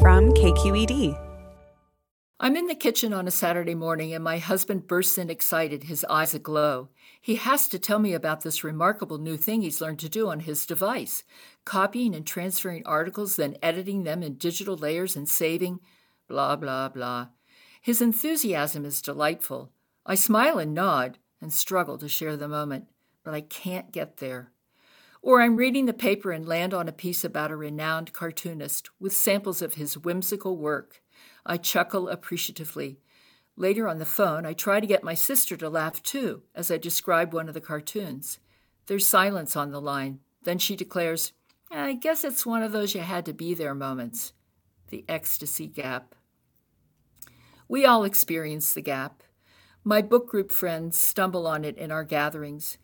From KQED. I'm in the kitchen on a Saturday morning and my husband bursts in excited, his eyes aglow. He has to tell me about this remarkable new thing he's learned to do on his device copying and transferring articles, then editing them in digital layers and saving, blah, blah, blah. His enthusiasm is delightful. I smile and nod and struggle to share the moment, but I can't get there. Or I'm reading the paper and land on a piece about a renowned cartoonist with samples of his whimsical work. I chuckle appreciatively. Later on the phone, I try to get my sister to laugh too as I describe one of the cartoons. There's silence on the line. Then she declares, I guess it's one of those you had to be there moments. The ecstasy gap. We all experience the gap. My book group friends stumble on it in our gatherings.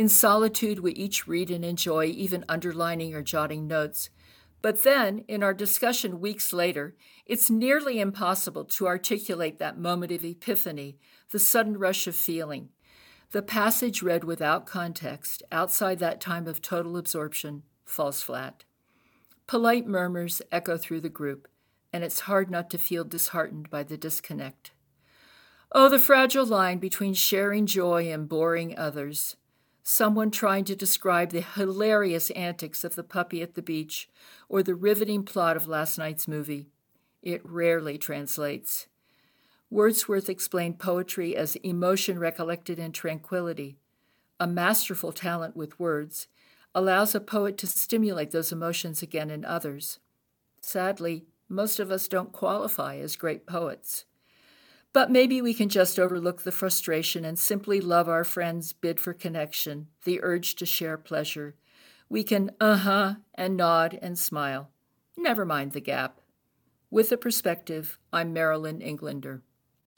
In solitude, we each read and enjoy, even underlining or jotting notes. But then, in our discussion weeks later, it's nearly impossible to articulate that moment of epiphany, the sudden rush of feeling. The passage read without context, outside that time of total absorption, falls flat. Polite murmurs echo through the group, and it's hard not to feel disheartened by the disconnect. Oh, the fragile line between sharing joy and boring others someone trying to describe the hilarious antics of the puppy at the beach or the riveting plot of last night's movie. It rarely translates. Wordsworth explained poetry as emotion recollected in tranquility. A masterful talent with words allows a poet to stimulate those emotions again in others. Sadly, most of us don't qualify as great poets. But maybe we can just overlook the frustration and simply love our friend's bid for connection, the urge to share pleasure. We can uh huh and nod and smile. Never mind the gap. With a perspective, I'm Marilyn Englander.